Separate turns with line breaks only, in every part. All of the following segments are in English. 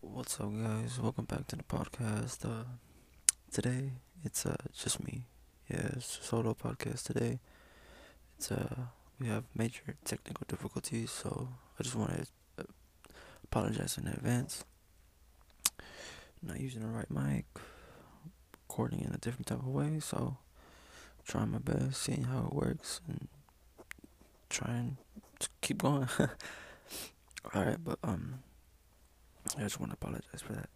What's up, guys? Welcome back to the podcast. Uh, today it's uh just me. Yeah, it's a solo podcast today. It's uh we have major technical difficulties, so I just want to apologize in advance. Not using the right mic, recording in a different type of way, so trying my best, seeing how it works, and trying to keep going. All right, but um. I just want to apologize for that.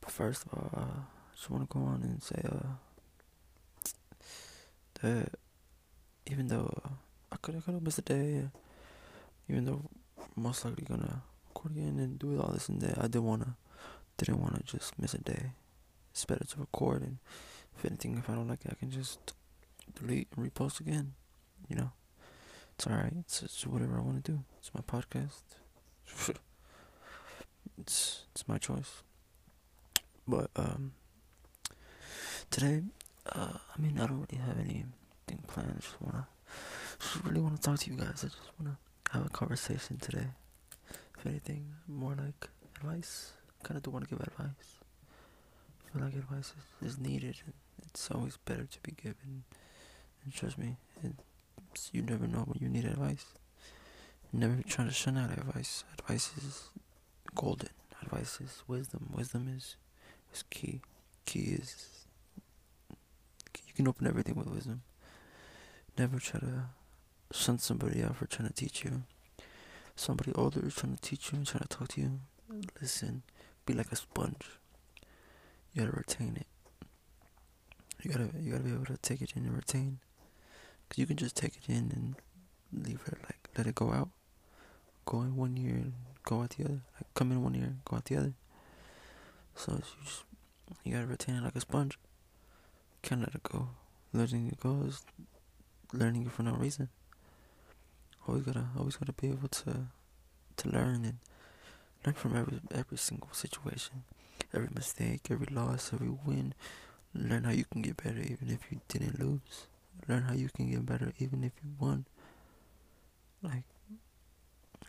But first of all, uh, I just want to go on and say uh, that even though uh, I could I could have missed a day, even though most likely gonna record again and do all this and that, I did wanna didn't wanna just miss a day. It's better to record and if anything, if I don't like it, I can just delete and repost again. You know, it's alright. It's, it's whatever I want to do. It's my podcast. it's it's my choice. But um, today, uh, I mean, I don't really have anything planned. I just wanna, just really wanna talk to you guys. I just wanna have a conversation today. If anything, more like advice. Kind of do want to give advice. I feel like advice is, is needed. It's always better to be given. And trust me, you never know when you need advice. Never trying to shun out advice. Advice is golden. Advice is wisdom. Wisdom is is key. Key is you can open everything with wisdom. Never try to shun somebody out for trying to teach you. Somebody older is trying to teach you trying to talk to you. Listen. Be like a sponge. You gotta retain it. You gotta you gotta be able to take it in and retain. Cause you can just take it in and leave it like let it go out. Go in one year and go out the other. Like come in one ear, go out the other. So you just you gotta retain it like a sponge. Can't let it go. Letting it go is learning it for no reason. Always gotta always gotta be able to to learn and learn from every every single situation. Every mistake, every loss, every win. Learn how you can get better even if you didn't lose. Learn how you can get better even if you won. Like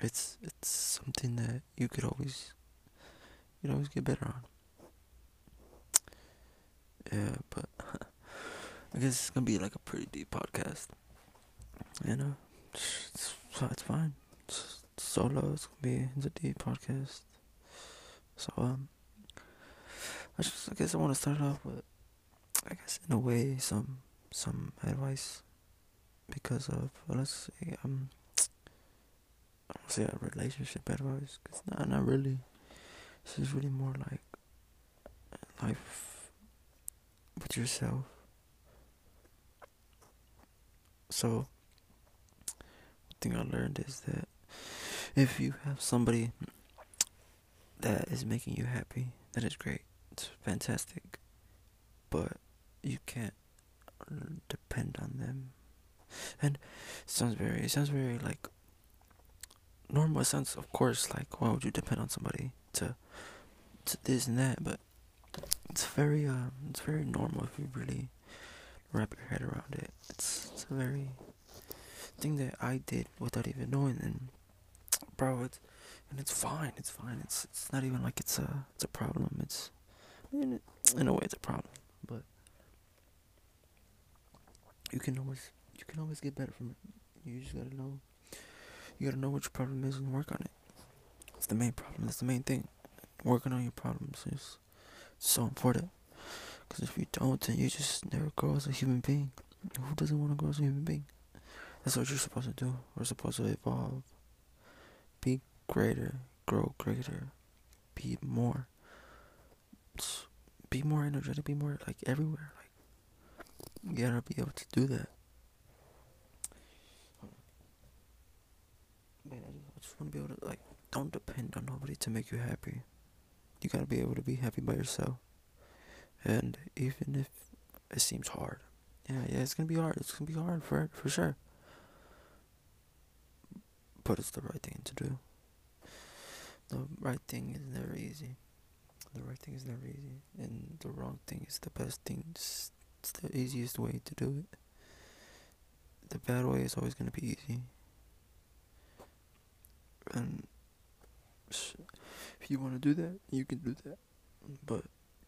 it's it's something that you could always you always get better on. Yeah, but I guess it's gonna be like a pretty deep podcast. You know, it's, it's fine. It's solo. It's gonna be it's a deep podcast. So um, I just I guess I want to start off with I guess in a way some some advice because of let's say um I don't say a relationship advice, cause not not really. This is really more like life with yourself. So, one thing I learned is that if you have somebody that is making you happy, that is great. It's fantastic. But you can't depend on them. And sounds very it sounds very like normal sense, of course, like why would you depend on somebody to to this and that? But it's very um, it's very normal if you really wrap your head around it. It's it's a very thing that I did without even knowing, and bro, it's and it's fine. It's fine. It's it's not even like it's a it's a problem. It's in in a way it's a problem, but you can always you can always get better from it. You just gotta know you gotta know what your problem is and work on it. It's the main problem. That's the main thing. Working on your problems is so important. Because if you don't, then you just never grow as a human being. Who doesn't want to grow as a human being? That's what you're supposed to do. We're supposed to evolve, be greater, grow greater, be more, be more energetic, be more like everywhere. Like you gotta be able to do that. man, I want to be able to like don't depend on nobody to make you happy. You gotta be able to be happy by yourself. And even if it seems hard, yeah, yeah, it's gonna be hard. It's gonna be hard for for sure. But it's the right thing to do. The right thing is never easy. The right thing is never easy, and the wrong thing is the best thing. It's the easiest way to do it. The bad way is always gonna be easy and if you want to do that, you can do that. But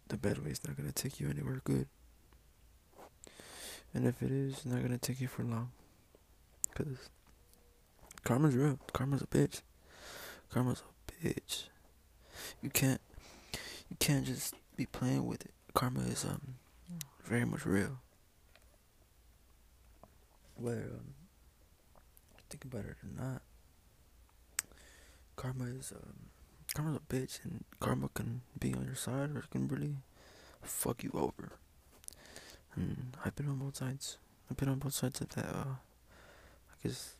the bad way is not gonna take you anywhere good. And if it is, it's not gonna take you for long. Cause karma's real. Karma's a bitch. Karma's a bitch. You can't you can't just be playing with it. Karma is um very much real. Whether um think about it or not, karma is um karma's a bitch and karma can be on your side or it can really fuck you over. And I've been on both sides. I've been on both sides of that uh I guess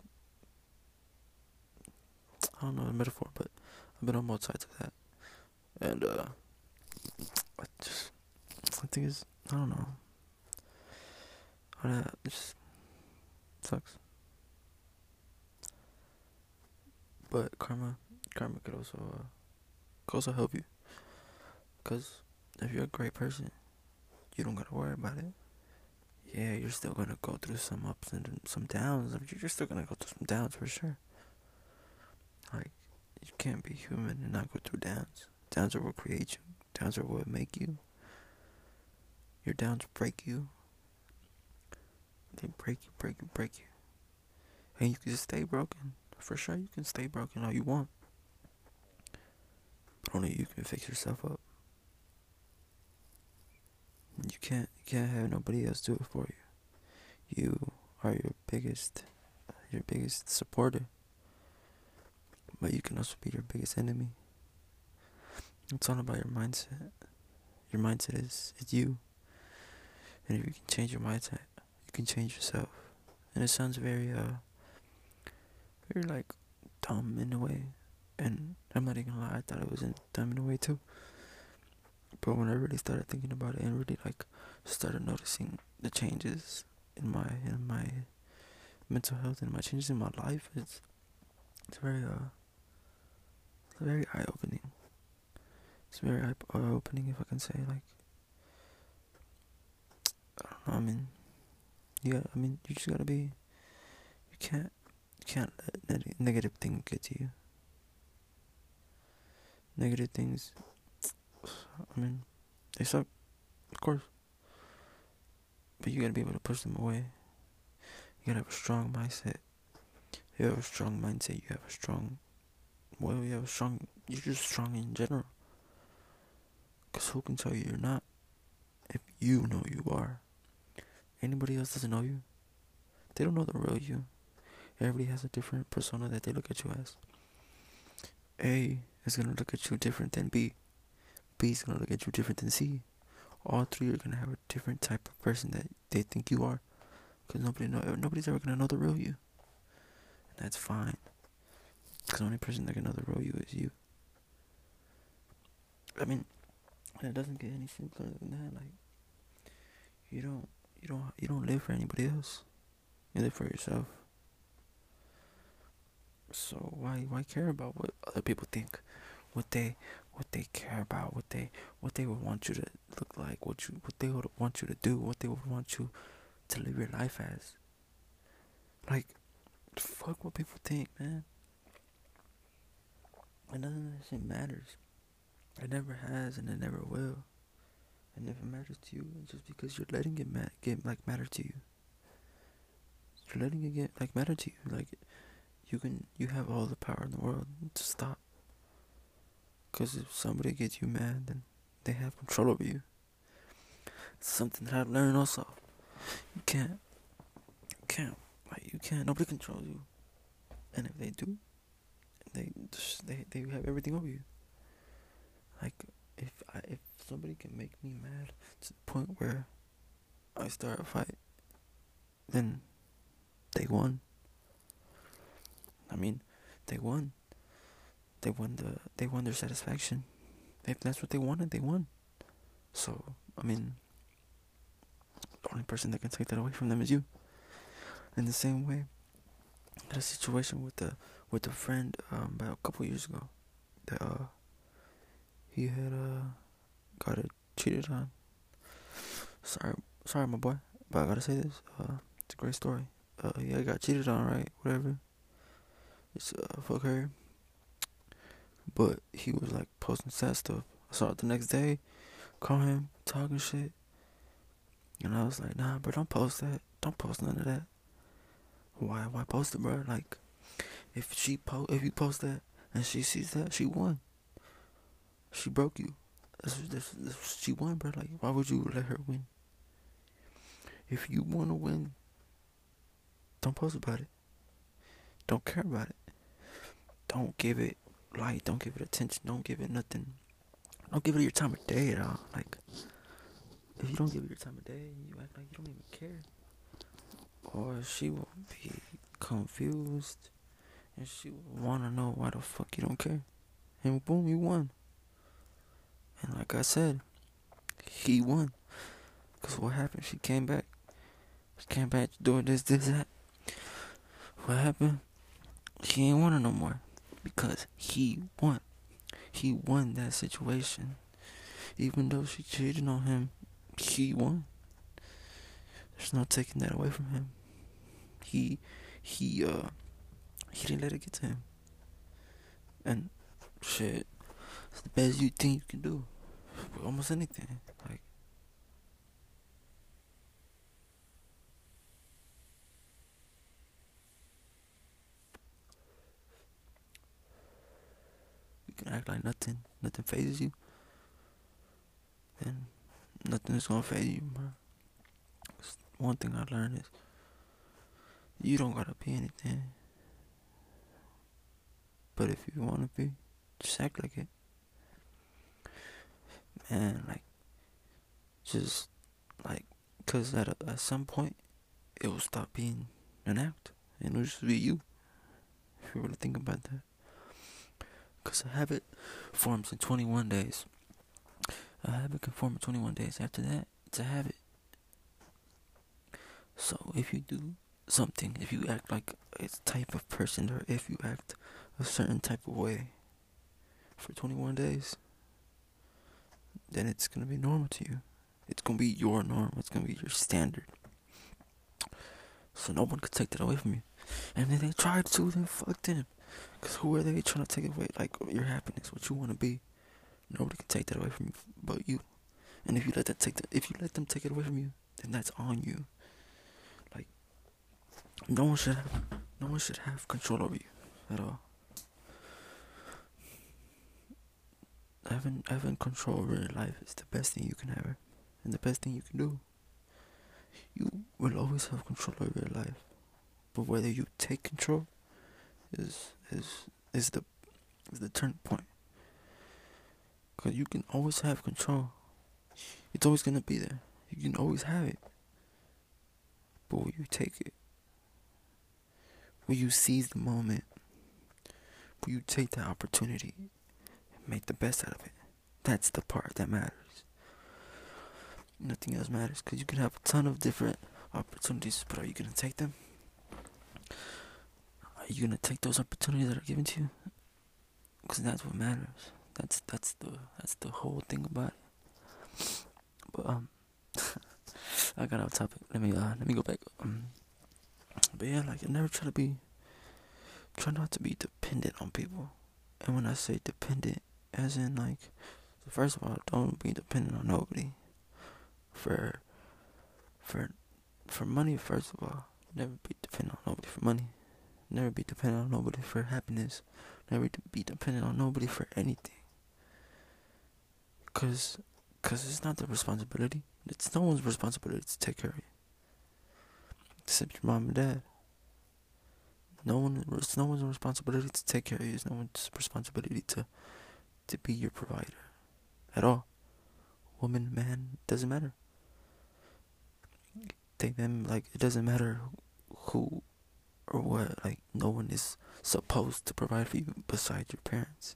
I don't know the metaphor, but I've been on both sides of that. And uh I just I think it's I don't know. How that just sucks. But karma karma could also uh, could also help you. Cause if you're a great person, you don't gotta worry about it. Yeah, you're still gonna go through some ups and some downs. You're still gonna go through some downs for sure. Like you can't be human and not go through downs. Downs are what create you. Downs are what make you. Your downs break you. They break you, break you, break you. And you can just stay broken. For sure, you can stay broken all you want. But only you can fix yourself up. You can't, you can't have nobody else do it for you. You are your biggest, your biggest supporter. But you can also be your biggest enemy. It's all about your mindset. Your mindset is it's you. And if you can change your mindset, you can change yourself. And it sounds very uh very like dumb in a way. And I'm not even gonna lie, I thought it was in dumb in a way too. But when I really started thinking about it and really like started noticing the changes in my in my mental health and my changes in my life, it's it's very uh it's very eye opening. It's very eye opening if I can say like I don't know, I mean yeah, I mean you just gotta be you can't you can't let negative things get to you. Negative things I mean they suck, of course. But you gotta be able to push them away. You gotta have a strong mindset. You have a strong mindset, you have a strong well, you have a strong you're just strong in general. Cause who can tell you you're not if you know you are? Anybody else doesn't know you. They don't know the real you. Everybody has a different persona that they look at you as. A is gonna look at you different than B. B is gonna look at you different than C. All three are gonna have a different type of person that they think you are, because nobody know nobody's ever gonna know the real you, and that's fine. Because the only person that can know the real you is you. I mean, it doesn't get any simpler than that. Like, you don't, you don't, you don't live for anybody else. You live for yourself. So why, why care about what other people think? What they, what they care about? What they, what they would want you to look like? What you, what they would want you to do? What they would want you to live your life as? Like, fuck what people think, man. And none of that shit matters. It never has, and it never will. It never matters to you it's just because you're letting it ma- get like matter to you. You're letting it get like matter to you. Like you can, you have all the power in the world to stop. Cause if somebody gets you mad, then they have control over you. It's something that I've learned also. You can't, you can't, like you can't. Nobody controls you, and if they do, they they they have everything over you. Like if I if somebody can make me mad to the point where I start a fight, then they won. I mean, they won. They won the they won their satisfaction. If that's what they wanted, they won. So I mean, the only person that can take that away from them is you. In the same way, I had a situation with the with a friend um, about a couple years ago that uh, he had uh, got it cheated on. Sorry, sorry, my boy, but I gotta say this. Uh, it's a great story. Uh, yeah, I got cheated on, right? Whatever. Uh, fuck her. But he was like posting sad stuff. I saw it the next day, call him, talking shit. And I was like, nah, bro, don't post that. Don't post none of that. Why? Why post it, bro? Like, if she post, if you post that and she sees that, she won. She broke you. That's, that's, that's, she won, bro. Like, why would you let her win? If you want to win, don't post about it. Don't care about it. Don't give it light. Don't give it attention. Don't give it nothing. Don't give it your time of day at all. Like, if you don't give it your time of day, you act like you don't even care. Or she will be confused and she will want to know why the fuck you don't care. And boom, you won. And like I said, he won. Because what happened? She came back. She came back doing this, this, that. What happened? She ain't want her no more. Because he won. He won that situation. Even though she cheated on him, he won. There's no taking that away from him. He he uh he didn't let it get to him. And shit, it's the best you think you can do. Almost anything. Like can act like nothing nothing fazes you. Then nothing is gonna faze you, bro. One thing I learned is you don't gotta be anything. But if you wanna be, just act like it. Man, like, just like, cause at a, at some point, it will stop being an act, and it'll just be you. If you really think about that, cause a habit forms in 21 days. A habit can form in 21 days. After that, it's a habit. So if you do something, if you act like a type of person, or if you act a certain type of way for 21 days, then it's gonna be normal to you. It's gonna be your norm. It's gonna be your standard. So no one could take that away from you. And if they tried to, then fuck them. Cause who are they trying to take away? Like your happiness, what you want to be. Nobody can take that away from you but you. And if you let that take if you let them take it away from you, then that's on you. Like no one should have, no one should have control over you at all. Having having control over your life is the best thing you can ever, and the best thing you can do. You will always have control over your life, but whether you take control is is is the is the turning point. Cause you can always have control. It's always gonna be there. You can always have it. But will you take it? Will you seize the moment? Will you take the opportunity and make the best out of it? That's the part that matters. Nothing else matters because you can have a ton of different opportunities, but are you gonna take them? Are you gonna take those opportunities that are given to you? Because that's what matters. That's that's the that's the whole thing about it. But um, I got off topic. Let me uh let me go back. Um, but yeah, like I never try to be, try not to be dependent on people. And when I say dependent, as in like, so first of all, don't be dependent on nobody. For, for, for money. First of all, never be dependent on nobody for money. Never be dependent on nobody for happiness. Never be dependent on nobody for anything. Cause, cause it's not the responsibility. It's no one's responsibility to take care of you, except your mom and dad. No one, it's no one's responsibility to take care of you. It's no one's responsibility to, to be your provider, at all. Woman, man, doesn't matter. Take them like it doesn't matter who or what. Like no one is supposed to provide for you besides your parents.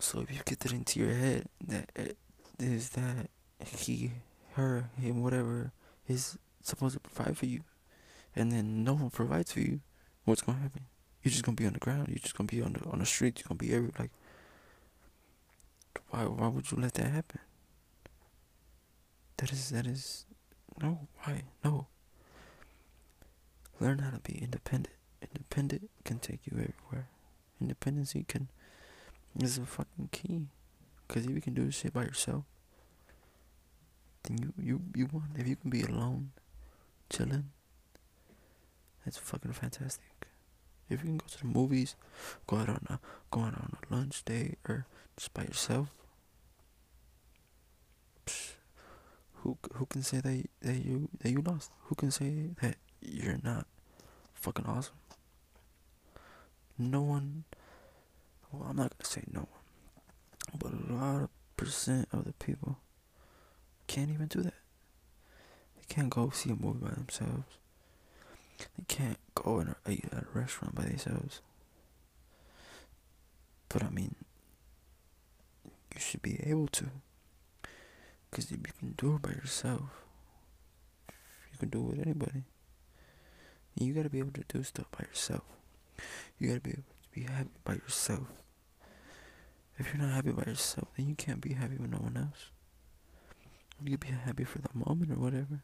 So if you get that into your head that it is that he, her, him, whatever is supposed to provide for you, and then no one provides for you, what's gonna happen? You're just gonna be on the ground. You're just gonna be on the on the street. You're gonna be every like. Why why would you let that happen? That is that is, no. Why no? Learn how to be independent. Independent can take you everywhere. Independency can is a fucking key. Cause if you can do this shit by yourself, then you you you won. If you can be alone, chilling, that's fucking fantastic. If you can go to the movies, go out on a go out on a lunch date, or just by yourself, psh, who who can say that that you that you lost? Who can say that you're not fucking awesome? No one. Well, I'm not gonna say no one, but a lot of percent of the people can't even do that. They can't go see a movie by themselves. They can't go and eat at a restaurant by themselves. But I mean, you should be able to. Because if you can do it by yourself, you can do it with anybody. And you gotta be able to do stuff by yourself. You gotta be able to be happy by yourself. If you're not happy by yourself, then you can't be happy with no one else. You can be happy for the moment or whatever.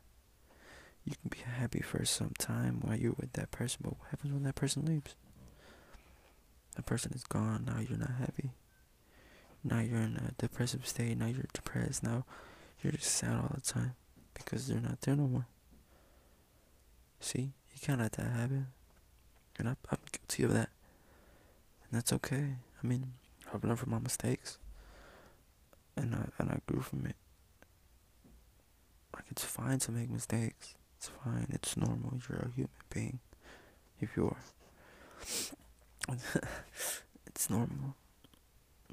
You can be happy for some time while you're with that person, but what happens when that person leaves? That person is gone, now you're not happy. Now you're in a depressive state, now you're depressed, now you're just sad all the time because they're not there no more. See, you can't let that happen. And I, I'm guilty of that. And that's okay. I mean, I've learned from my mistakes. And I, and I grew from it. Like, it's fine to make mistakes. It's fine. It's normal. You're a human being. If you are. it's normal.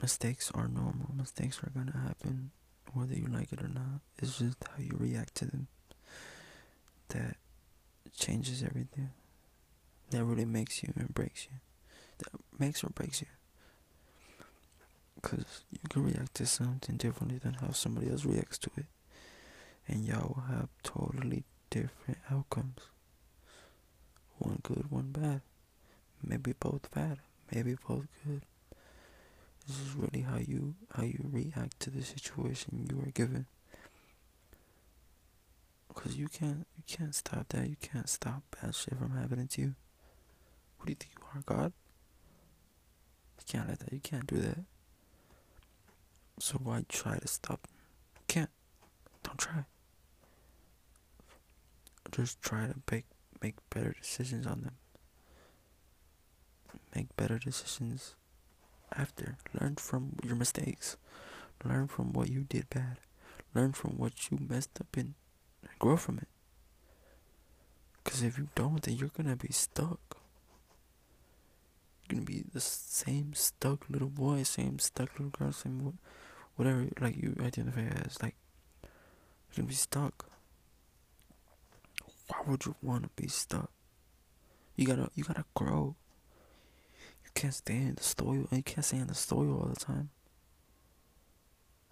Mistakes are normal. Mistakes are gonna happen whether you like it or not. It's just how you react to them that changes everything. That really makes you and breaks you. That makes or breaks you. Because you can react to something differently than how somebody else reacts to it. And y'all will have totally different outcomes. One good, one bad. Maybe both bad. Maybe both good. This is really how you how you react to the situation you are given. Cause you can't you can't stop that. You can't stop bad shit from happening to you. Who do you think you are, God? You can't let that. You can't do that. So why try to stop? You can't. Don't try. Just try to make make better decisions on them. Make better decisions after. Learn from your mistakes. Learn from what you did bad. Learn from what you messed up in grow from it. Because if you don't, then you're to be stuck. You're to be the same stuck little boy, same stuck little girl, same whatever like you identify as. Like, you're to be stuck. Why would you want to be stuck? You gotta, you gotta grow. You can't stay in the story. You can't stay in the story all the time.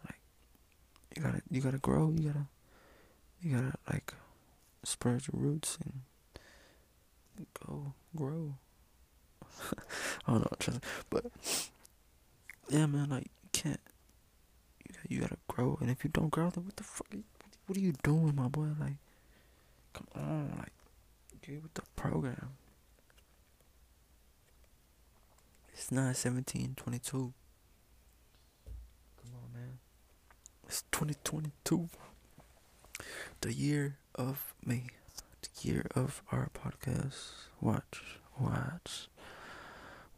Like, you gotta, you gotta grow. You gotta, you gotta like spread your roots and go grow. I don't know, but yeah, man, like you can't. You got, you gotta grow, and if you don't grow, then what the fuck? What are you doing, my boy? Like, come on, like, get with the program. It's not 17, 22. Come on, man. It's 2022. The year of me. The year of our podcast. Watch, watch,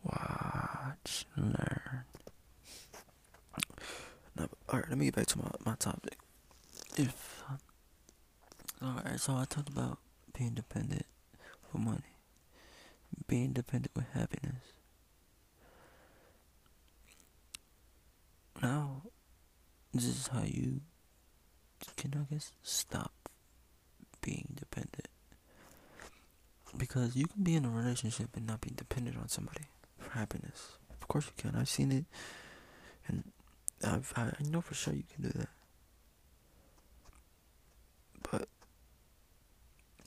watch, learn. Alright, let me get back to my, my topic. If. Alright, so I talked about being dependent for money, being dependent with happiness. Now, this is how you can, I guess, stop being dependent. Because you can be in a relationship and not be dependent on somebody for happiness. Of course you can. I've seen it, and I've, I know for sure you can do that. But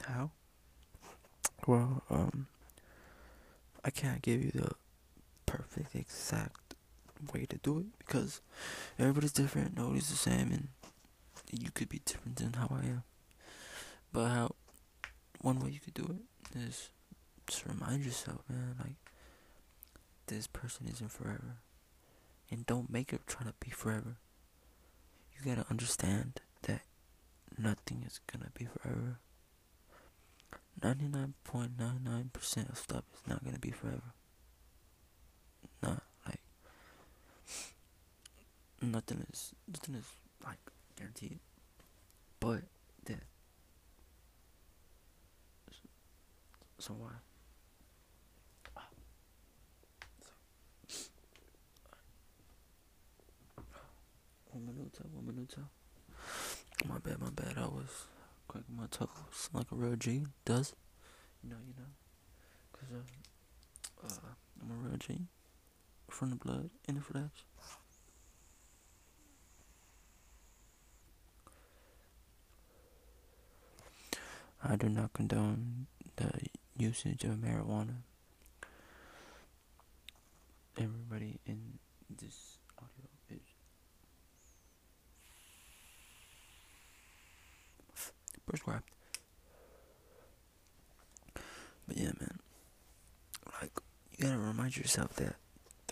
how? Well, um, I can't give you the perfect, exact way to do it because everybody's different, nobody's the same, and you could be different than how I am. But how one way you could do it is just remind yourself, man, like this person isn't forever. And don't make it try to be forever. You gotta understand that nothing is gonna be forever. 99.99% of stuff is not gonna be forever. Not like nothing is nothing is like guaranteed. But that so why? One minuto, one minuto. My bad, my bad. I was cracking my toes like a real G does. You know, you know. Cause uh, uh, I'm a real G. From the blood, in the flesh. I do not condone the usage of marijuana. Everybody in this audio is prescribed. But yeah, man. Like, you gotta remind yourself that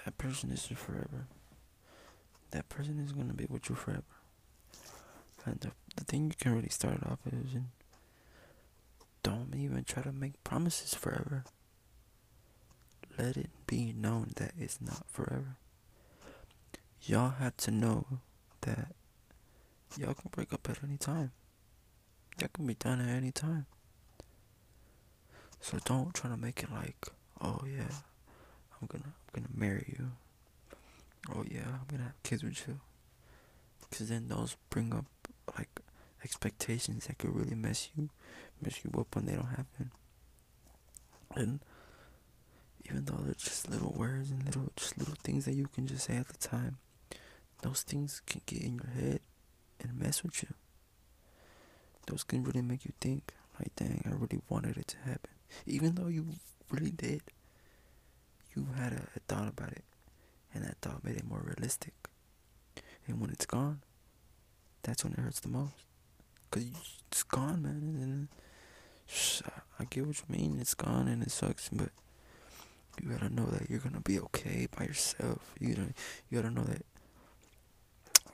that person isn't forever. That person is gonna be with you forever. And the, the thing you can really start off is and don't even try to make promises forever. Let it be known that it's not forever. Y'all have to know that y'all can break up at any time. That can be done at any time. So don't try to make it like, oh yeah, I'm gonna I'm gonna marry you. Oh yeah, I'm gonna have kids with you. Cause then those bring up like expectations that could really mess you mess you up when they don't happen. And even though they're just little words and little just little things that you can just say at the time, those things can get in your head and mess with you. Those can really make you think, like, dang, I really wanted it to happen. Even though you really did, you had a, a thought about it, and that thought made it more realistic. And when it's gone, that's when it hurts the most. Cause it's gone, man. And I get what you mean. It's gone and it sucks, but you gotta know that you're gonna be okay by yourself. You gotta, you gotta know that.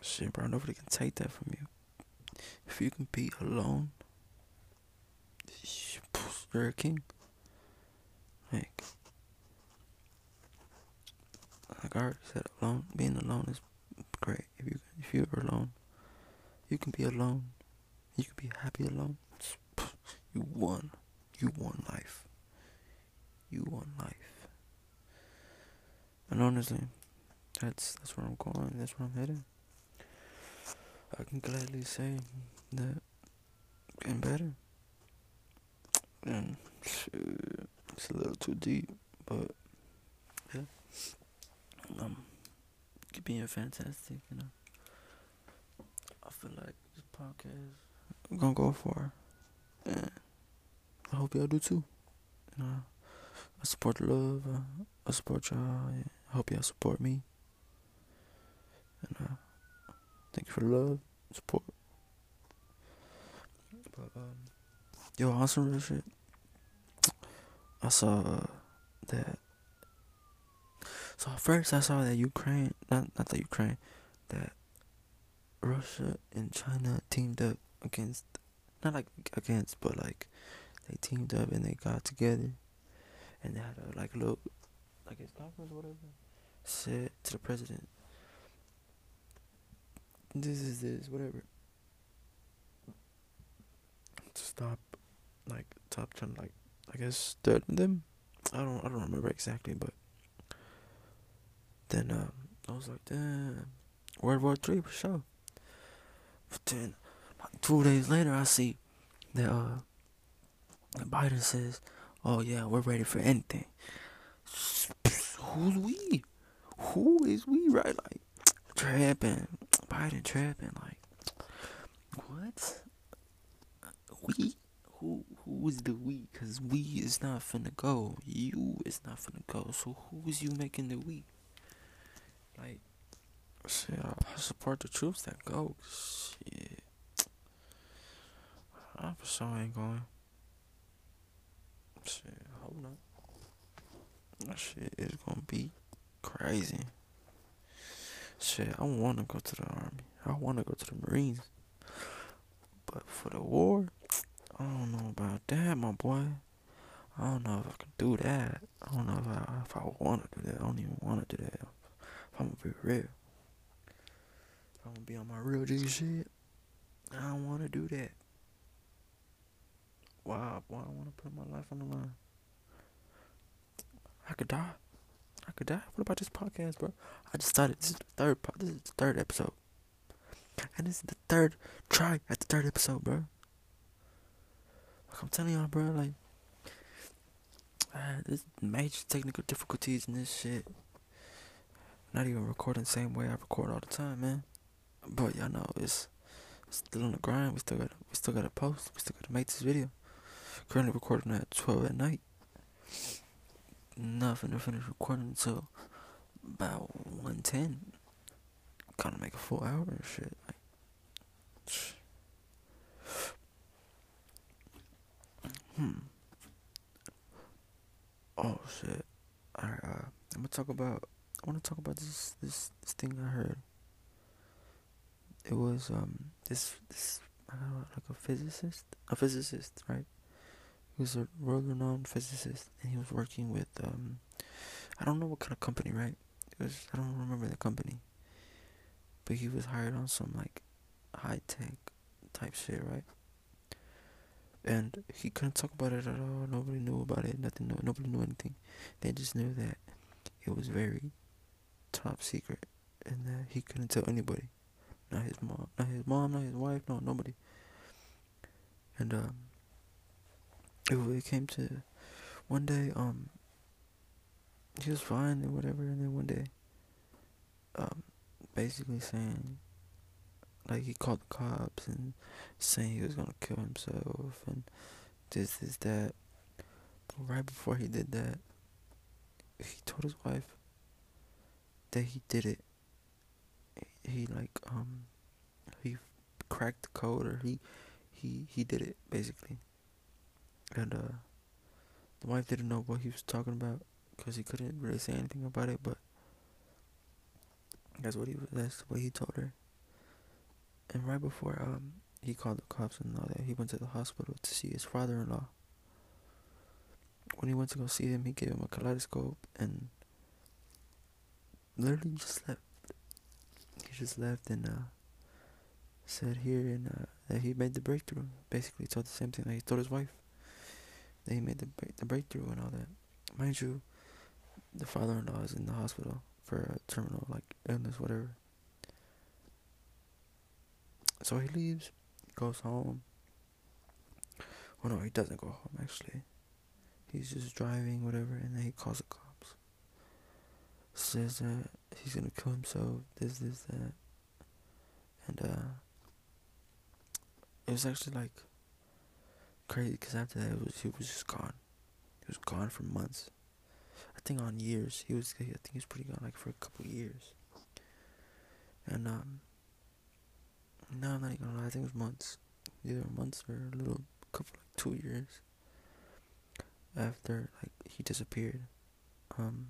Shit, bro. Nobody can take that from you. If you can be alone, you're a king. Like, like I already said, alone. Being alone is great. If you if you're alone, you can be alone. You can be happy alone. You won. You won life. You won life. And honestly, that's that's where I'm going. That's where I'm heading. I can gladly say that getting better. And it's a little too deep, but yeah, um, being fantastic. You know, I feel like this podcast I'm gonna go far. And I hope y'all do too. You know, I support love. Uh, I support y'all. I hope y'all support me. And uh, thank you for the love, support. But um, yo, on some real shit. I saw that. So first I saw that Ukraine, not not the Ukraine, that Russia and China teamed up against not like against but like they teamed up and they got together and they had a like little like his conference or whatever said to the president this is this whatever. To stop like top trying like I guess threaten them? I don't I don't remember exactly but then um I was like damn. World War Three for sure. But then two days later, I see that uh, Biden says, "Oh yeah, we're ready for anything." Who's we? Who is we? Right? Like trapping, Biden trapping. Like what? We? Who? Who is the we? Cause we is not finna go. You is not finna go. So who is you making the we? Like, shit, I support the troops that go. Shit. I for sure ain't going. Shit, hope not. That shit is gonna be crazy. Shit, I want to go to the army. I want to go to the Marines. But for the war, I don't know about that, my boy. I don't know if I can do that. I don't know if I if I want to do that. I don't even want to do that. If I'm gonna be real, if I'm gonna be on my real G shit. I don't want to do that. Why? Why I want to put my life on the line? I could die. I could die. What about this podcast, bro? I just started. This is the third. Po- this is the third episode, and this is the third try at the third episode, bro. Like I'm telling y'all, bro. Like, uh, there's major technical difficulties in this shit. Not even recording the same way I record all the time, man. But y'all know it's still on the grind. We still got we still got to post. We still got to make this video. Currently recording at twelve at night. Nothing to finish recording until about one ten. Kind of make a full hour and shit. Like, hmm. Oh shit. Alright. Uh, I'm gonna talk about. I want to talk about this this this thing I heard. It was um this this I don't know, like a physicist, a physicist, right? He was a world-renowned physicist, and he was working with um, I don't know what kind of company, right? It was I don't remember the company, but he was hired on some like high-tech type shit, right? And he couldn't talk about it at all. Nobody knew about it. Nothing. Nobody knew anything. They just knew that it was very top secret, and that he couldn't tell anybody. Not his mom. Not his mom. Not his wife. No, nobody. And um it came to one day, um, he was fine and whatever, and then one day, um, basically saying, like he called the cops and saying he was gonna kill himself and this, is that. But right before he did that, he told his wife that he did it. He like um, he cracked the code or he he he did it basically and uh, the wife didn't know what he was talking about because he couldn't really say anything about it. But that's what he. That's what he told her. And right before um he called the cops and all that, he went to the hospital to see his father-in-law. When he went to go see him, he gave him a kaleidoscope and literally just left. He just left and uh, said here and uh, that he made the breakthrough. Basically, told the same thing that he told his wife. They he made the the breakthrough and all that. Mind you, the father-in-law is in the hospital for a terminal like illness, whatever. So he leaves, goes home. Oh no, he doesn't go home actually. He's just driving, whatever, and then he calls the cops. Says that he's gonna kill himself, this, this, that. And uh it was actually like crazy because after that, was he was just gone. He was gone for months. I think on years. He was. I think he was pretty gone, like for a couple years. And um, no, I'm not even gonna lie. I think it was months, either months or a little couple like two years after like he disappeared. Um.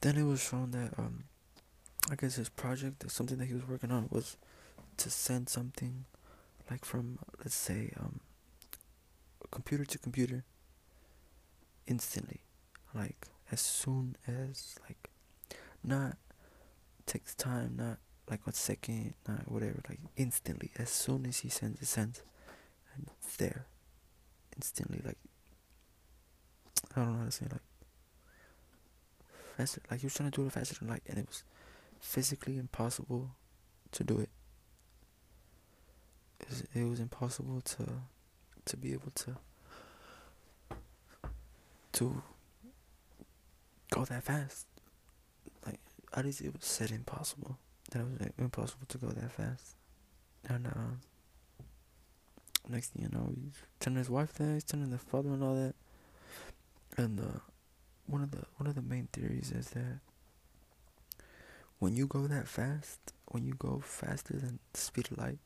Then it was shown that um, I guess his project, something that he was working on, was to send something like from let's say um, computer to computer instantly. Like as soon as like not takes time not like a second not whatever like instantly. As soon as he sends it sends and it's there instantly like I don't know how to say like faster like he was trying to do it faster than light and it was physically impossible to do it it was impossible to to be able to to go that fast. Like at least it was said impossible. That it was impossible to go that fast. And um, next thing you know, he's telling his wife that, he's telling the father and all that. And uh, one of the one of the main theories is that when you go that fast, when you go faster than the speed of light,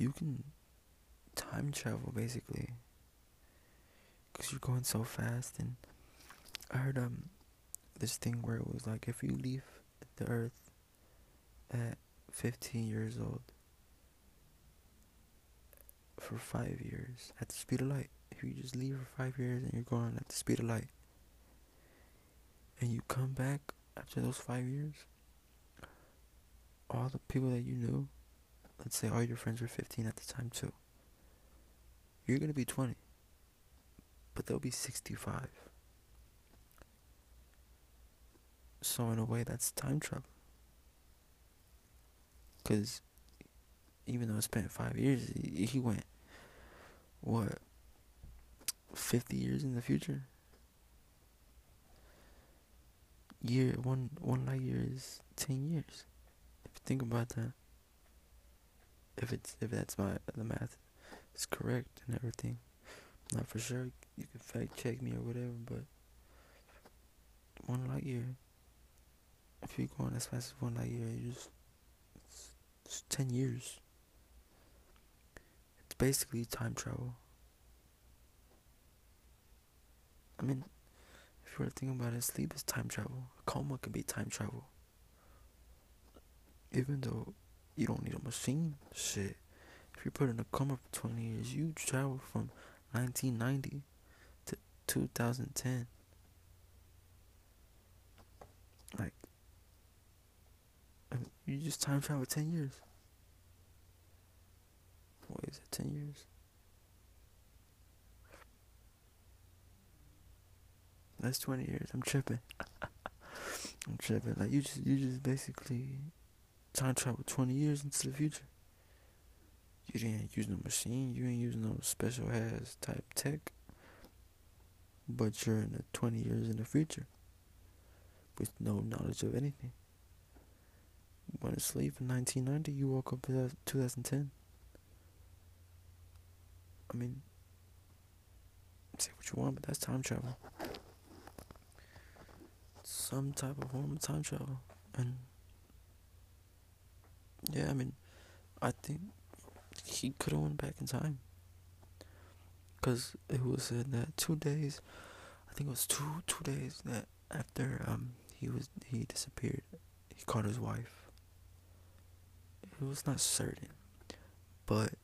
you can time travel basically. Because you're going so fast and I heard um this thing where it was like if you leave the earth at 15 years old for five years at the speed of light, if you just leave for five years and you're going at the speed of light, and you come back after those five years, all the people that you knew, let's say all your friends were 15 at the time too, you're gonna be 20, but they'll be 65. So in a way, that's time travel. Cause even though it spent five years, he, he went what fifty years in the future. Year one one light year is ten years. If you think about that, if it's if that's my the math is correct and everything, not for sure. You can fact check me or whatever, but one light year if you're going as fast as one light year, you just it's, it's ten years. It's basically time travel. I mean, if you were to think about it, sleep is time travel. A coma can be time travel. Even though you don't need a machine, shit. If you're put in a coma for 20 years, you travel from 1990 to 2010. Like, you just time travel 10 years. What is is it 10 years? That's 20 years. I'm tripping. I'm tripping. Like you just you just basically time travel 20 years into the future. You didn't use no machine. You ain't using no special has type tech. But you're in the 20 years in the future with no knowledge of anything went to sleep in 1990, you woke up in 2010. I mean, say what you want, but that's time travel. Some type of form of time travel. And, yeah, I mean, I think he could have went back in time. Because it was said that two days, I think it was two two days that after um he was he disappeared, he caught his wife it was not certain, but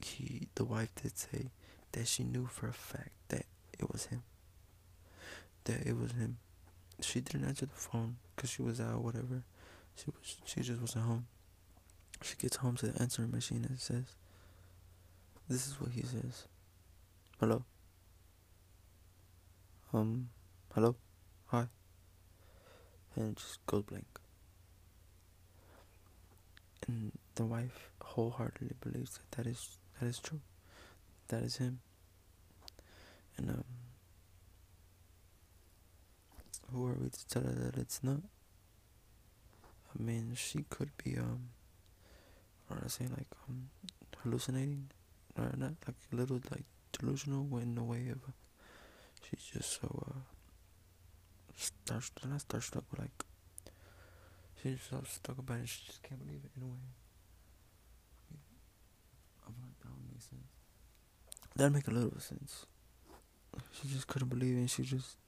he, the wife did say that she knew for a fact that it was him. That it was him. She didn't answer the phone because she was out, whatever. She was, she just wasn't home. She gets home to the answering machine and says, "This is what he says." Hello. Um, hello, hi. And just goes blank and the wife wholeheartedly believes that that is that is true. That is him. And um, who are we to tell her that it's not? I mean, she could be um, or I say like um, hallucinating, or not like a little like delusional in the way of. Uh, she's just so uh, starstruck, not starstruck, but like She's just so stuck about it, she just can't believe it in a way. I like that would make sense. That'd make a little sense. She just couldn't believe it and she just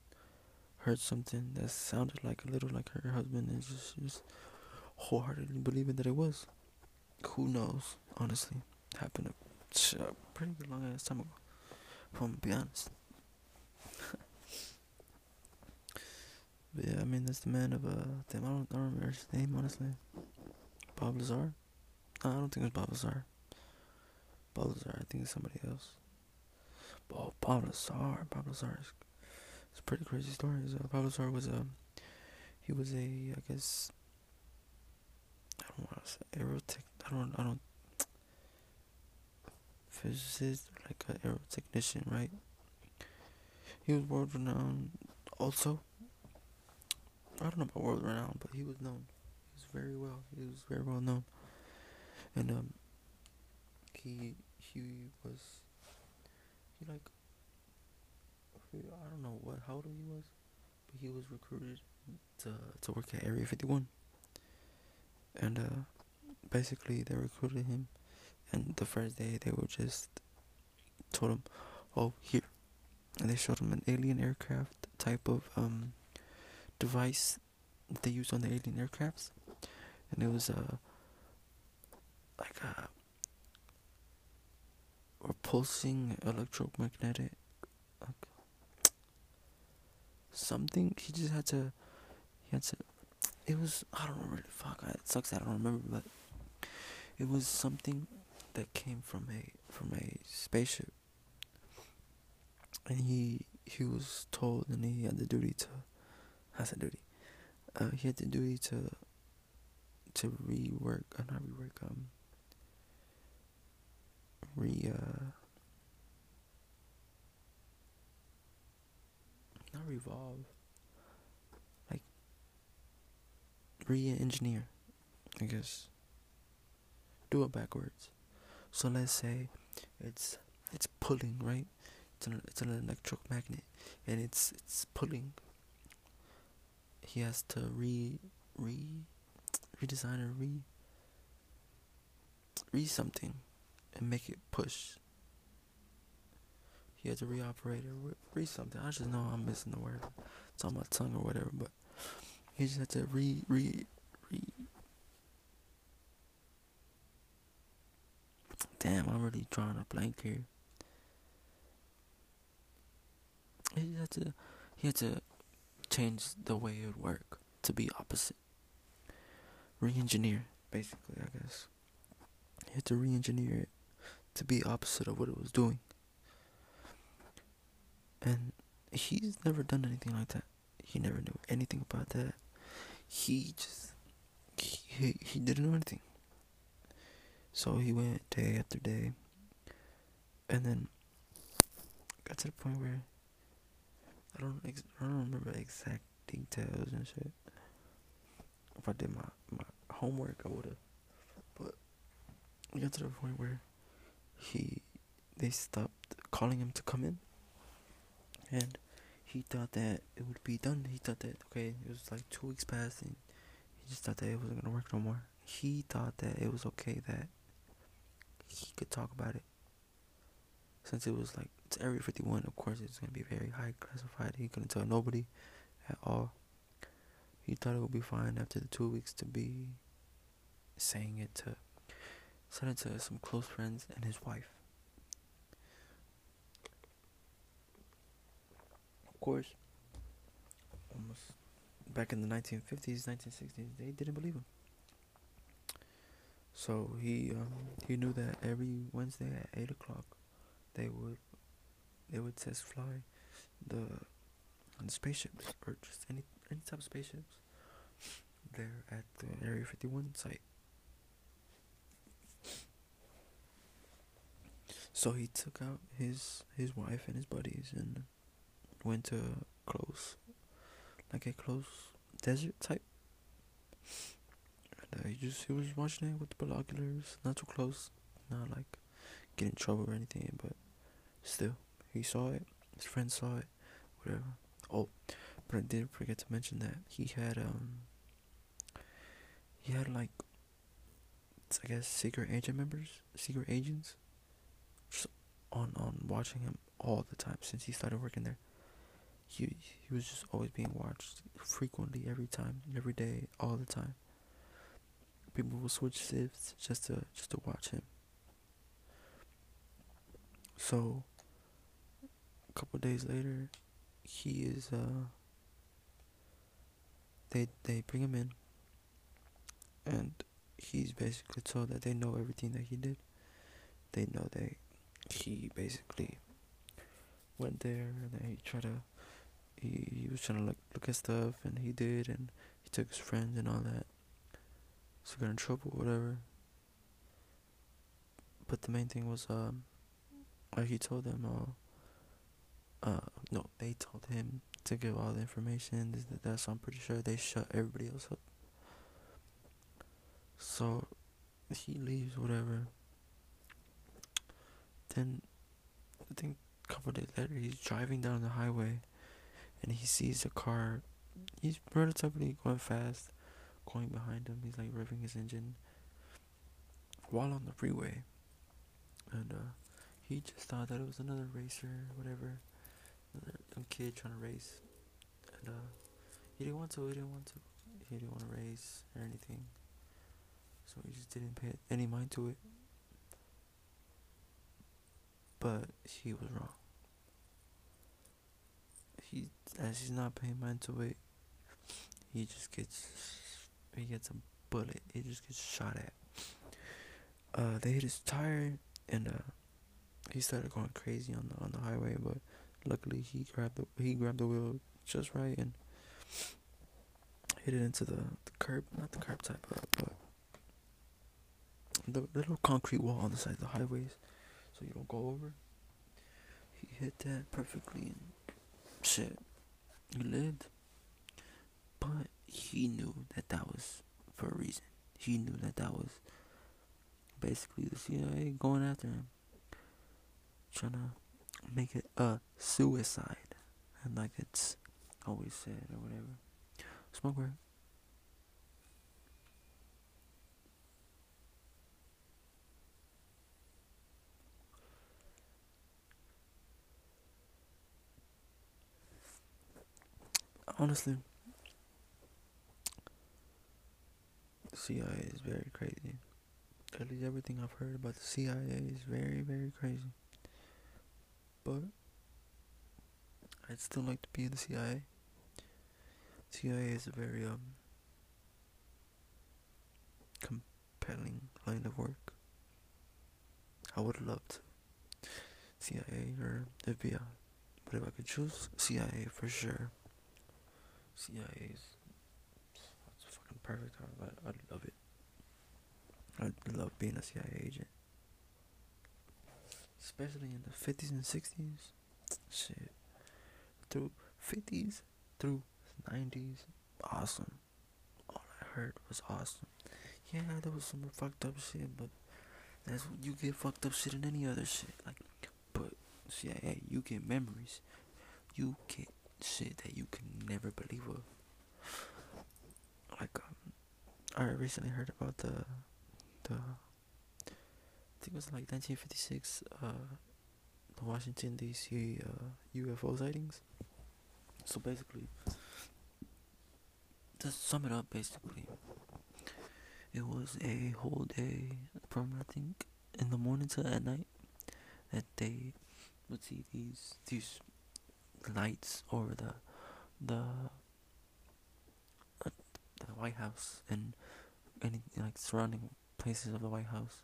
heard something that sounded like a little like her husband and just she just wholeheartedly believing that it was. Who knows, honestly. Happened a, a pretty long ass time ago. If I'm be honest. But yeah, I mean that's the man of uh, damn, I don't, I don't remember his name honestly. Bob Lazar? No, I don't think it was Bob Lazar. Bob Lazar, I think it's somebody else. Oh, Bob Lazar, Bob Lazar is, it's a pretty crazy story. Uh, Bob Lazar was a, um, he was a, I guess, I aerotech. I don't, I don't, physicist, like an aerotechnician, right? He was world renowned also I don't know about world renowned, but he was known. He was very well. He was very well known, and um, he he was he like I don't know what how old he was, but he was recruited to to work at Area Fifty One, and uh, basically they recruited him, and the first day they were just told him, "Oh, here, and they showed him an alien aircraft type of um device that they use on the alien aircrafts, and it was uh, like a repulsing electromagnetic something. He just had to. He had to. It was I don't remember. Fuck, it sucks that I don't remember, but it was something that came from a from a spaceship, and he he was told, and he had the duty to. Has a duty. Uh, he had the duty to to rework, uh, not rework, um, re, uh, not revolve, like, re-engineer, I guess, do it backwards. So let's say it's, it's pulling, right? It's an, it's an electromagnet, and it's, it's pulling. He has to re, re, redesign or re, re something and make it push. He had to reoperate or re something. I just know I'm missing the word. It's on my tongue or whatever, but he just had to re re re. Damn, I'm really drawing a blank here. He had to he had to change the way it would work to be opposite. Re-engineer, basically, I guess. He had to re-engineer it to be opposite of what it was doing. And he's never done anything like that. He never knew anything about that. He just he he didn't know anything. So he went day after day, and then got to the point where I don't ex- I don't remember exact details and shit. If I did my my homework, I would have. But we got to the point where he they stopped calling him to come in and he thought that it would be done. He thought that okay it was like two weeks past and he just thought that it wasn't gonna work no more. He thought that it was okay that he could talk about it. Since it was like it's area 51 of course it's gonna be very high classified. He couldn't tell nobody at all. He thought it would be fine after the two weeks to be saying it to sent it to some close friends and his wife. Course, almost back in the 1950s, 1960s, they didn't believe him. So he um, he knew that every Wednesday at eight o'clock, they would they would test fly the the spaceships or just any any type of spaceships there at the Area 51 site. So he took out his his wife and his buddies and went to close, like a close desert type. And uh, he just he was watching it with the binoculars, not too close, not like get in trouble or anything, but still he saw it. His friends saw it, whatever. Oh, but I did forget to mention that he had um he had like I guess secret agent members, secret agents on on watching him all the time since he started working there. He he was just always being watched frequently every time, every day, all the time. People will switch shifts just to just to watch him. So a couple days later, he is uh they they bring him in and he's basically told that they know everything that he did. They know that he basically went there and then he tried to he, he was trying to look look at stuff and he did and he took his friends and all that. So got in trouble whatever. But the main thing was um like he told them uh uh no they told him to give all the information this that, that so I'm pretty sure they shut everybody else up. So he leaves whatever. Then I think a couple days later he's driving down the highway and he sees a car. He's relatively going fast, going behind him. He's like revving his engine while on the freeway, and uh, he just thought that it was another racer, whatever. young kid trying to race, and uh, he didn't want to. He didn't want to. He didn't want to race or anything. So he just didn't pay any mind to it. But he was wrong. He as he's not paying mind to it, he just gets he gets a bullet. He just gets shot at. Uh, they hit his tire and uh, he started going crazy on the on the highway. But luckily, he grabbed the he grabbed the wheel just right and hit it into the, the curb, not the curb type, uh, but the little concrete wall on the side of the highways, so you don't go over. He hit that perfectly and shit. He lived, but he knew that that was for a reason. He knew that that was basically the CIA going after him, trying to make it a suicide, and like it's always said or whatever. Smoke break. Honestly, CIA is very crazy. At least everything I've heard about the CIA is very, very crazy. But I'd still like to be in the CIA. CIA is a very um compelling line of work. I would love to CIA or FBI, but if I could choose CIA for sure. CIA is it's fucking perfect. I, I love it. I love being a CIA agent, especially in the fifties and sixties. Shit, through fifties through nineties, awesome. All I heard was awesome. Yeah, there was some fucked up shit, but that's what you get fucked up shit in any other shit. Like, but CIA, you get memories. You get shit that you can never believe of. Like, um, I recently heard about the, the, I think it was like 1956, uh, the Washington D.C. Uh, UFO sightings. So basically, to sum it up, basically, it was a whole day from I think in the morning to at night that they would see these these lights over the the uh, the White House and any like surrounding places of the White House,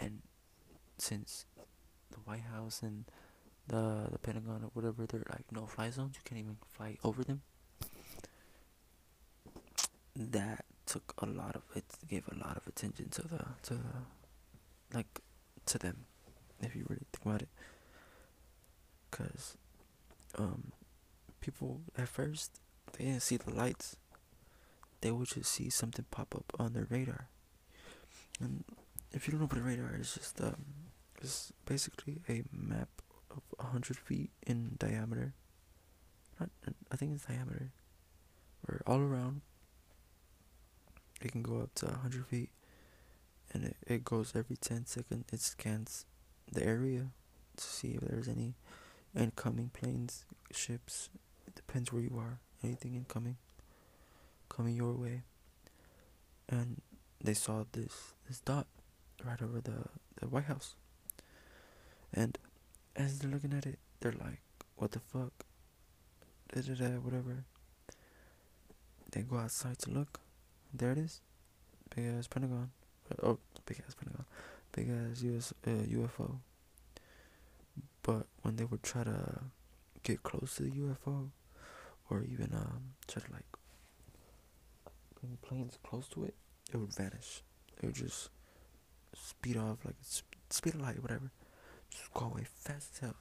and since the White House and the the Pentagon or whatever they're like no fly zones, you can't even fly over them. That took a lot of it gave a lot of attention to the to the, like to them, if you really think about it, because um, people at first they didn't see the lights. They would just see something pop up on their radar. And if you don't know what a radar is, just um, it's basically a map of hundred feet in diameter. Not, I think it's diameter, or all around. It can go up to hundred feet, and it, it goes every ten seconds. It scans the area to see if there's any incoming planes, ships. It depends where you are. Anything incoming, coming your way. And they saw this this dot right over the the White House. And as they're looking at it, they're like, "What the fuck?" Da da da. Whatever. They go outside to look. There it is. Big ass Pentagon. Oh, big ass Pentagon. Big ass US uh, UFO. When they would try to get close to the UFO, or even um, try to like bring planes close to it, it would vanish. It would just speed off like speed of light, whatever. Just go away fast as hell.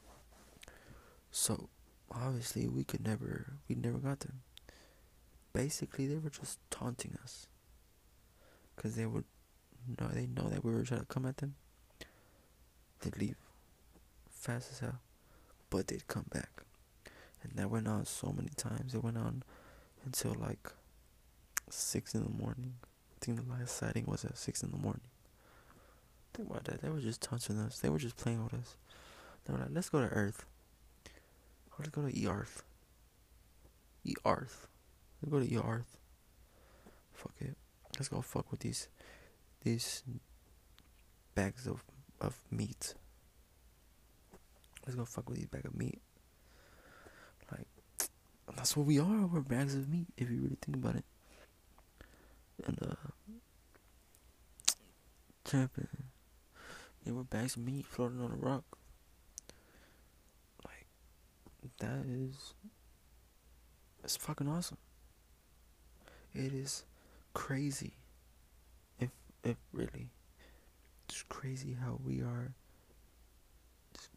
So obviously we could never, we never got them. Basically, they were just taunting us, cause they would know they know that we were trying to come at them. They'd leave fast as hell, but they'd come back. And that went on so many times. It went on until like six in the morning. I think the last sighting was at six in the morning. Think about that. They were just taunting us. They were just playing with us. They were like, "Let's go to Earth." Let's go to Earth. Earth. Let's go to Earth. Fuck it. Let's go fuck with these these bags of of meat. Let's go fuck with these bags of meat. Like that's what we are. We're bags of meat if you really think about it. And uh trapping. Yeah, we're bags of meat floating on a rock. Like that is it's fucking awesome. It is crazy. If if really it's crazy how we are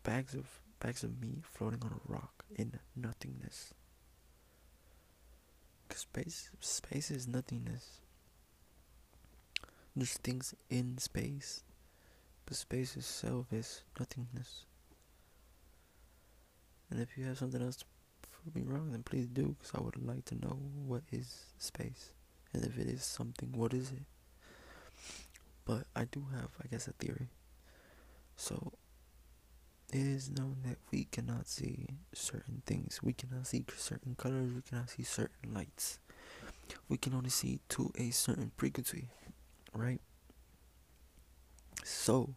bags of bags of meat floating on a rock in nothingness. Cause space space is nothingness. There's things in space, but space itself is nothingness. And if you have something else to prove me wrong, then please do, because I would like to know what is space. And if it is something, what is it? But I do have, I guess, a theory. So, it is known that we cannot see certain things. We cannot see certain colors. We cannot see certain lights. We can only see to a certain frequency, right? So,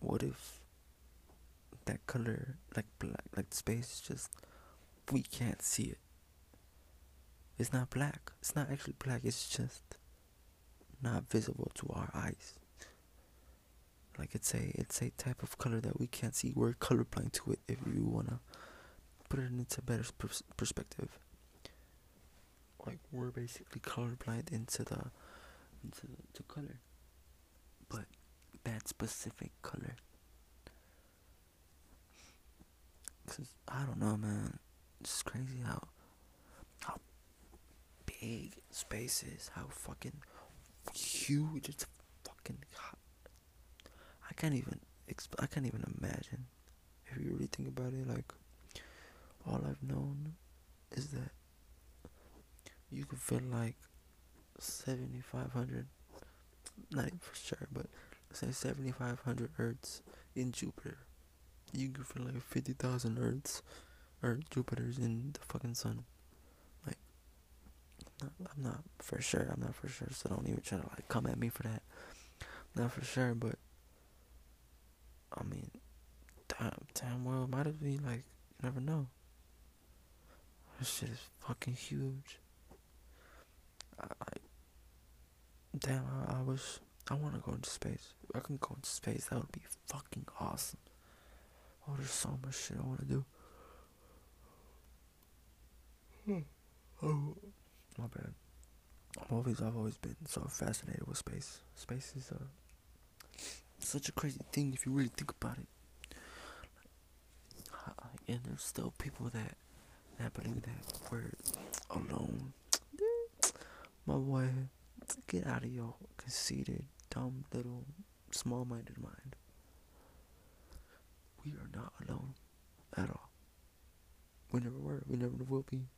what if that color, like black, like space, just we can't see it? It's not black. It's not actually black. It's just not visible to our eyes. Like it's a it's a type of color that we can't see. We're colorblind to it. If you wanna put it into better pers- perspective, like we're basically colorblind into the into to color, but that specific color. Cause I don't know, man. It's crazy how how big space is. How fucking huge it's fucking hot. I can't even exp- I can't even imagine if you really think about it like all I've known is that you can feel like 7500 not for sure but say 7500 earths in Jupiter you can feel like 50,000 earths or Jupiters in the fucking sun Like, I'm not for sure. I'm not for sure. So don't even try to like come at me for that. Not for sure, but I mean, damn, damn well, might have been like you never know. This shit is fucking huge. I, I damn, I, I wish I want to go into space. If I can go into space, that would be fucking awesome. Oh, there's so much shit I want to do. Hmm. Oh. My bad. I've always, I've always been so fascinated with space. Space is uh, such a crazy thing if you really think about it. And there's still people that that believe that we're alone. My boy, get out of your conceited, dumb little, small-minded mind. We are not alone at all. We never were. We never will be.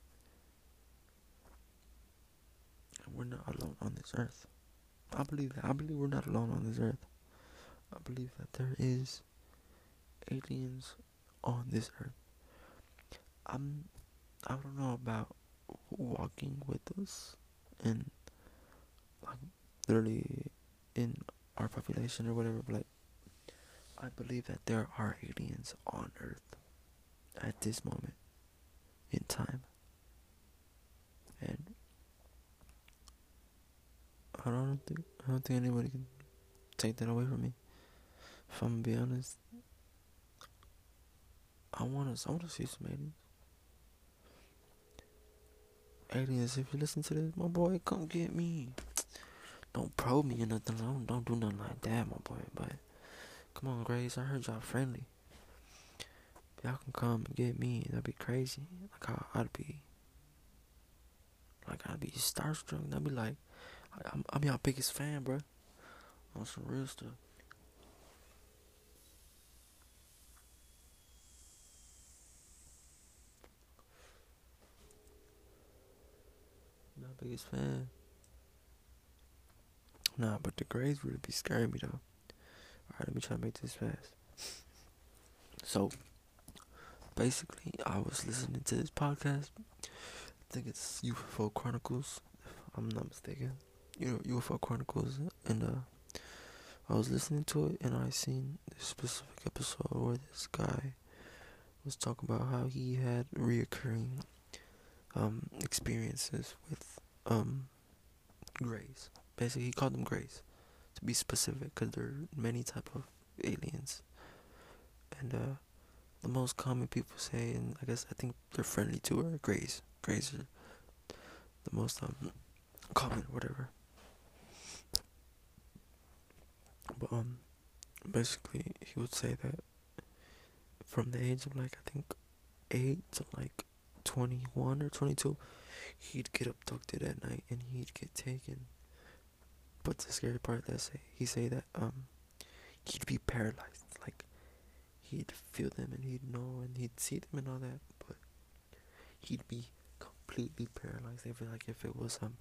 And we're not alone on this earth. I believe that. I believe we're not alone on this earth. I believe that there is aliens on this earth. I'm I don't know about walking with us and like literally in our population or whatever, but like I believe that there are aliens on earth at this moment in time. And I don't think I don't think anybody can take that away from me. If I'm gonna be honest, I wanna I wanna see some aliens. Aliens, if you listen to this, my boy, come get me. Don't probe me or nothing. Don't don't do nothing like that, my boy. But come on, grays. I heard y'all friendly. Y'all can come and get me. That'd be crazy. Like how I'd be. Like I'd be starstruck. I'd be like, I'm, I'm your biggest fan, bro. On some real stuff. Biggest fan. Nah, but the grays really be scaring me though. Alright, let me try to make this fast. So, basically, I was listening to this podcast. I think it's UFO Chronicles, if I'm not mistaken. You know, UFO Chronicles, and uh, I was listening to it, and I seen this specific episode where this guy was talking about how he had reoccurring um experiences with um grays. Basically, he called them grays, to be specific, because there are many type of aliens, and uh the most common people say, and I guess I think they're friendly too, are grays. Grays are the most um common, whatever. But um, basically, he would say that from the age of like I think eight to like twenty one or twenty two, he'd get abducted at night and he'd get taken. But the scary part that say he say that um he'd be paralyzed, like he'd feel them and he'd know and he'd see them and all that, but he'd be completely paralyzed. I feel like if it was um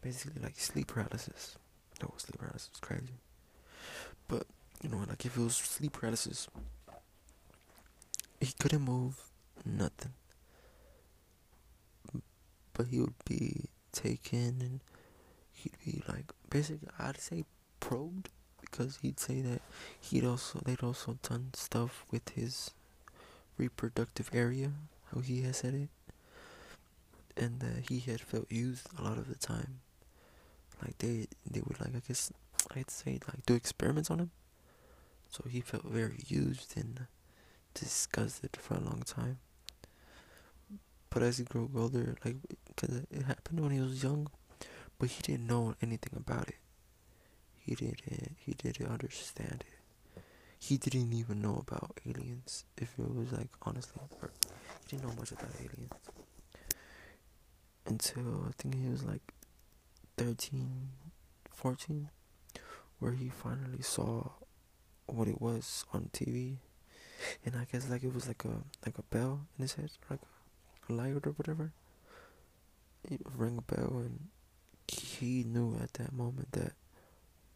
basically like sleep paralysis. No, sleep paralysis is crazy. But you know, like if it was sleep paralysis, he couldn't move, nothing. But he would be taken and he'd be like basically I'd say probed because he'd say that he'd also they'd also done stuff with his reproductive area, how he has said it, and that he had felt used a lot of the time. Like they they would like I guess I'd say like do experiments on him, so he felt very used and disgusted for a long time. But as he grew older, like, cause it happened when he was young, but he didn't know anything about it. He didn't. He didn't understand it. He didn't even know about aliens. If it was like honestly, he didn't know much about aliens until I think he was like 13, 14, where he finally saw what it was on TV, and I guess like it was like a like a bell in his head, like a light or whatever. It rang a bell, and he knew at that moment that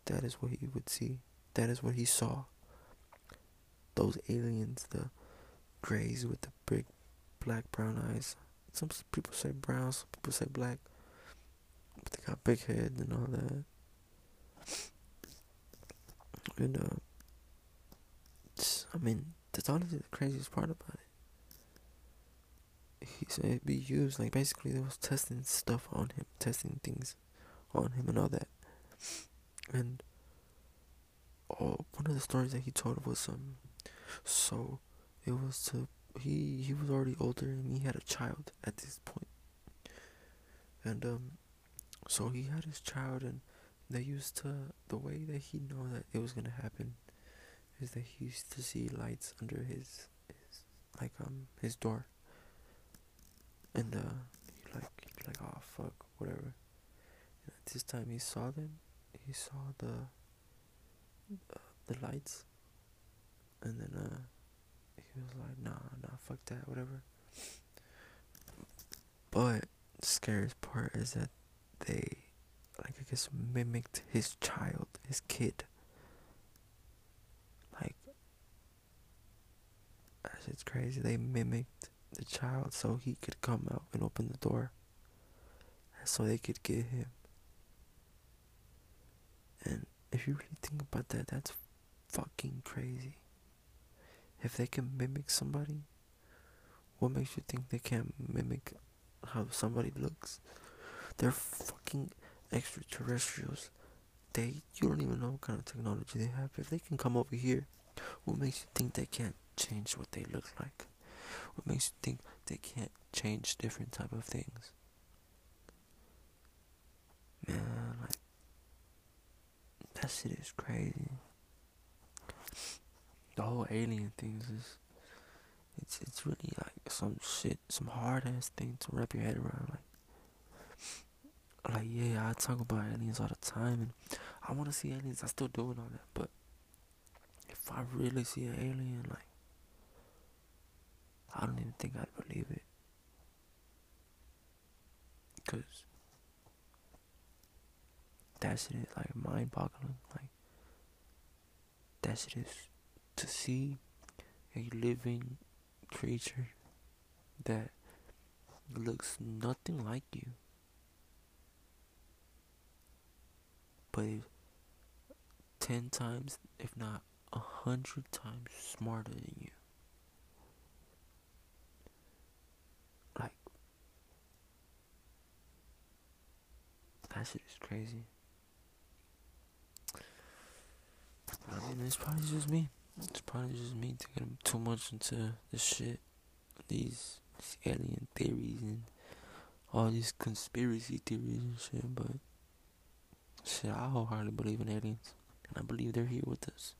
that is what he would see. That is what he saw. Those aliens, the grays with the big black brown eyes. Some people say brown, some people say black. But they got big heads and all that. And uh, I mean, that's honestly the craziest part about it. He said be used like basically they was testing stuff on him, testing things on him and all that. And oh, one of the stories that he told was um, so it was to he he was already older and he had a child at this point, and um, so he had his child and they used to the way that he know that it was gonna happen is that he used to see lights under his his like um his door. And uh he like be like, Oh fuck, whatever. And at this time he saw them, he saw the uh, the lights and then uh he was like, nah, nah, fuck that, whatever. But the scariest part is that they like I guess mimicked his child, his kid. Like it's crazy. They mimicked child so he could come out and open the door. and So they could get him. And if you really think about that, that's fucking crazy. If they can mimic somebody, what makes you think they can't mimic how somebody looks? They're fucking extraterrestrials. They you don't even know what kind of technology they have. If they can come over here, what makes you think they can't change what they look like? What makes you think they can't change different type of things? Man, like that shit is crazy. The whole alien things is it's it's really like some shit, some hard ass thing to wrap your head around. Like like yeah, I talk about aliens all the time, and I want to see aliens. I still do it all that, but if I really see an alien, like I don't even think I'd believe it, cause that shit is like mind-boggling. Like that shit is to see a living creature that looks nothing like you, but is ten times, if not a hundred times smarter than you. Like, that shit is crazy. I mean, it's probably just me. It's probably just me taking too much into this shit, these, these alien theories and all these conspiracy theories and shit. But shit, I wholeheartedly believe in aliens, and I believe they're here with us,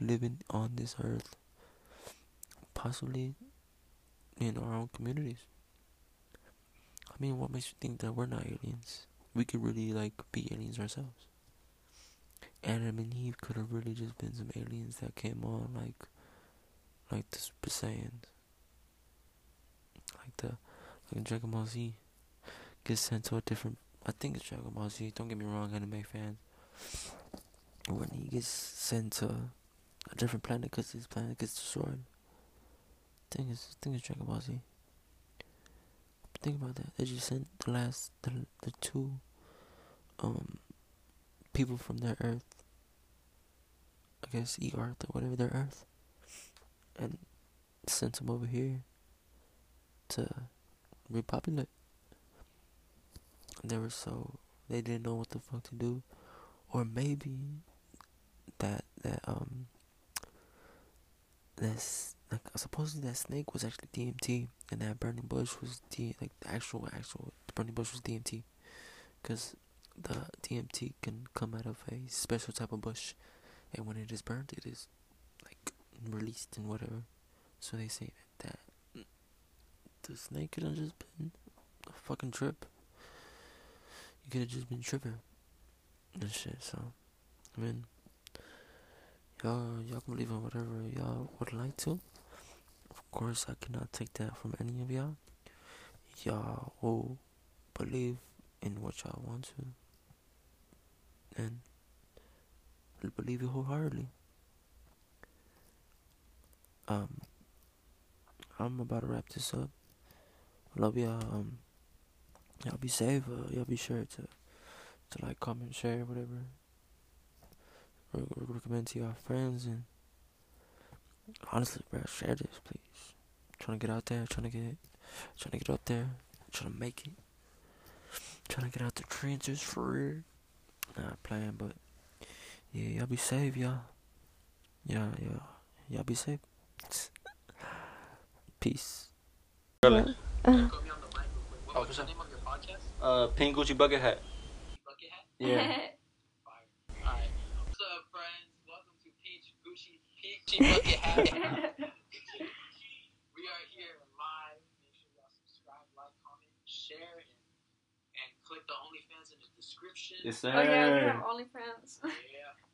living on this earth, possibly in our own communities. I mean, what makes you think that we're not aliens? We could really like be aliens ourselves. Adam and Eve could have really just been some aliens that came on like like the Super Saiyans. Like the like Dragon Ball Z gets sent to a different I think it's Dragon Ball Z, don't get me wrong, anime fans. When he gets sent to a different planet because his planet gets destroyed. I think it's I think it's Dragon Ball Z. Think about that. They just sent the last the the two um people from their earth. I guess E Earth or whatever their earth. And sent them over here to repopulate. They were so they didn't know what the fuck to do. Or maybe that that um that's like supposedly that snake was actually DMT and that burning bush was D like the actual actual burning bush was DMT because the DMT can come out of a special type of bush, and when it is burned, it is like released and whatever. So they say that, that the snake could have just been a fucking trip. You could have just been tripping and shit. So, I mean, y'all y'all can believe in whatever y'all would like to. Of course, I cannot take that from any of y'all. Y'all will believe in what y'all want to and I believe it wholeheartedly. Um, I'm about to wrap this up. Love y'all. Um, y'all be safe. Uh, y'all be sure to to like, comment, share, whatever. Re- recommend to your friends and honestly, bro, share this, please. trying to get out there, trying to get, trying to get up there, trying to make it, trying to get out the trenches for real. Not playing, but yeah, y'all be safe, y'all. Yeah, yeah, y'all be safe. Peace.
Really?
Uh,
Oh, for sure. Uh, Pink Gucci Bucket Hat. Yeah.
Alright. What's up, friends? Welcome to Peach Gucci Peachy Bucket Hat. we are here live. Make sure y'all subscribe, like, comment, share, and, and click the OnlyFans in the description.
Yes, sir.
oh yeah, we have OnlyFans.
Yeah.